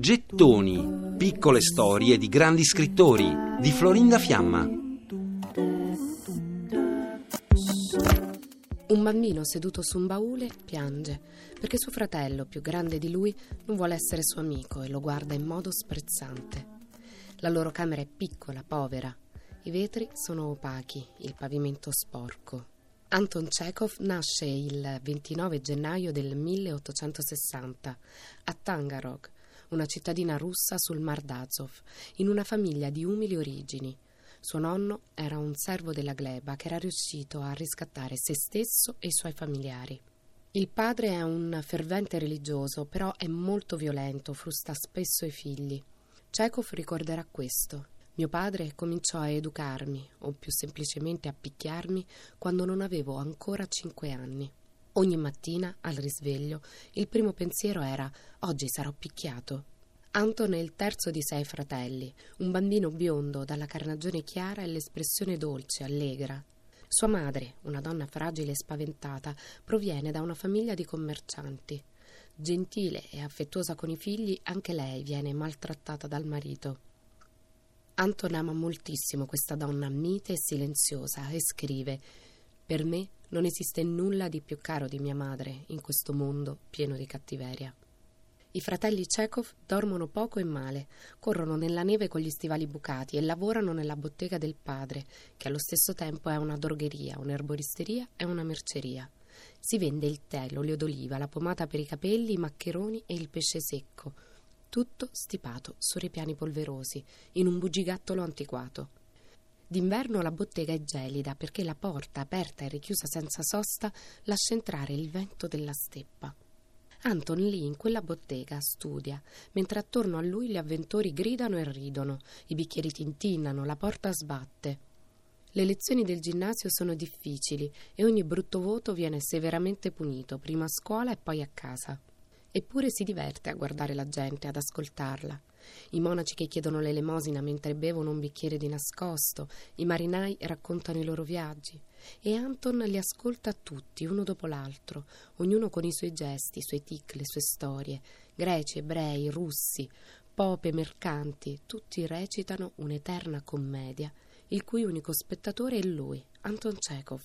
Gettoni, piccole storie di grandi scrittori di Florinda Fiamma. Un bambino seduto su un baule piange perché suo fratello, più grande di lui, non vuole essere suo amico e lo guarda in modo sprezzante. La loro camera è piccola, povera. I vetri sono opachi, il pavimento sporco. Anton Chekhov nasce il 29 gennaio del 1860 a Tangarog, una cittadina russa sul Mar d'Azov, in una famiglia di umili origini. Suo nonno era un servo della gleba che era riuscito a riscattare se stesso e i suoi familiari. Il padre è un fervente religioso, però è molto violento, frusta spesso i figli. Chekhov ricorderà questo. Mio padre cominciò a educarmi, o più semplicemente a picchiarmi, quando non avevo ancora cinque anni. Ogni mattina, al risveglio, il primo pensiero era oggi sarò picchiato. Anton è il terzo di sei fratelli, un bambino biondo dalla carnagione chiara e l'espressione dolce, allegra. Sua madre, una donna fragile e spaventata, proviene da una famiglia di commercianti. Gentile e affettuosa con i figli, anche lei viene maltrattata dal marito. Anton ama moltissimo questa donna mite e silenziosa e scrive Per me non esiste nulla di più caro di mia madre in questo mondo pieno di cattiveria. I fratelli Chekhov dormono poco e male, corrono nella neve con gli stivali bucati e lavorano nella bottega del padre, che allo stesso tempo è una drogheria, un'erboristeria e una merceria. Si vende il tè, l'olio d'oliva, la pomata per i capelli, i maccheroni e il pesce secco tutto stipato su ripiani polverosi, in un bugigattolo antiquato. D'inverno la bottega è gelida perché la porta, aperta e richiusa senza sosta, lascia entrare il vento della steppa. Anton lì in quella bottega studia, mentre attorno a lui gli avventori gridano e ridono, i bicchieri tintinnano, la porta sbatte. Le lezioni del ginnasio sono difficili e ogni brutto voto viene severamente punito, prima a scuola e poi a casa. Eppure si diverte a guardare la gente, ad ascoltarla. I monaci che chiedono l'elemosina mentre bevono un bicchiere di nascosto, i marinai raccontano i loro viaggi. E Anton li ascolta tutti, uno dopo l'altro, ognuno con i suoi gesti, i suoi tic, le sue storie. Greci, ebrei, russi, pope, mercanti, tutti recitano un'eterna commedia, il cui unico spettatore è lui, Anton Chekhov.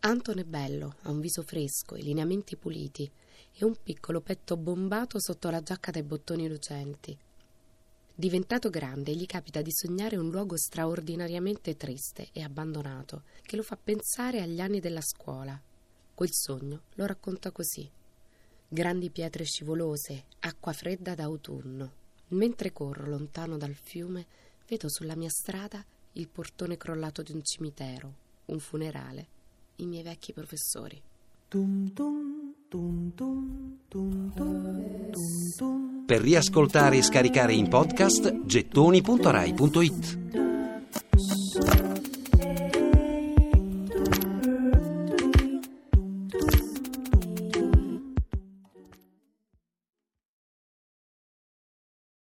Anton è bello, ha un viso fresco, i lineamenti puliti e un piccolo petto bombato sotto la giacca dai bottoni lucenti. Diventato grande, gli capita di sognare un luogo straordinariamente triste e abbandonato, che lo fa pensare agli anni della scuola. Quel sogno lo racconta così. Grandi pietre scivolose, acqua fredda d'autunno. Mentre corro lontano dal fiume, vedo sulla mia strada il portone crollato di un cimitero, un funerale, i miei vecchi professori. Per riascoltare e scaricare in podcast gettoni.rai.it